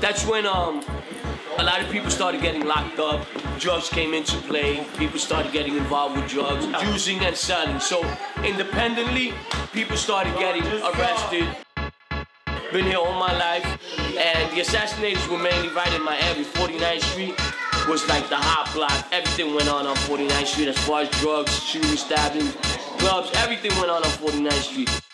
that's when um a lot of people started getting locked up. Drugs came into play. People started getting involved with drugs, using and selling. So independently, people started getting arrested. Been here all my life, and the assassinators were mainly right in Miami. 49th Street was like the hot block. Everything went on on 49th Street as far as drugs, shooting, stabbing, clubs. Everything went on on 49th Street.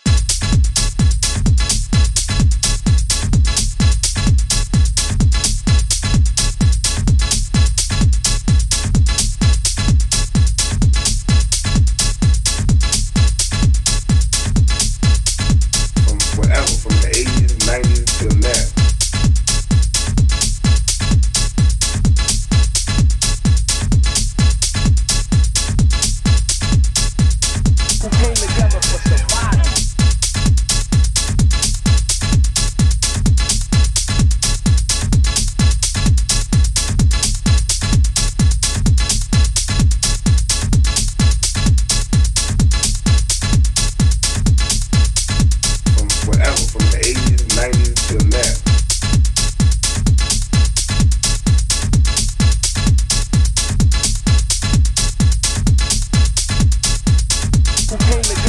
who came to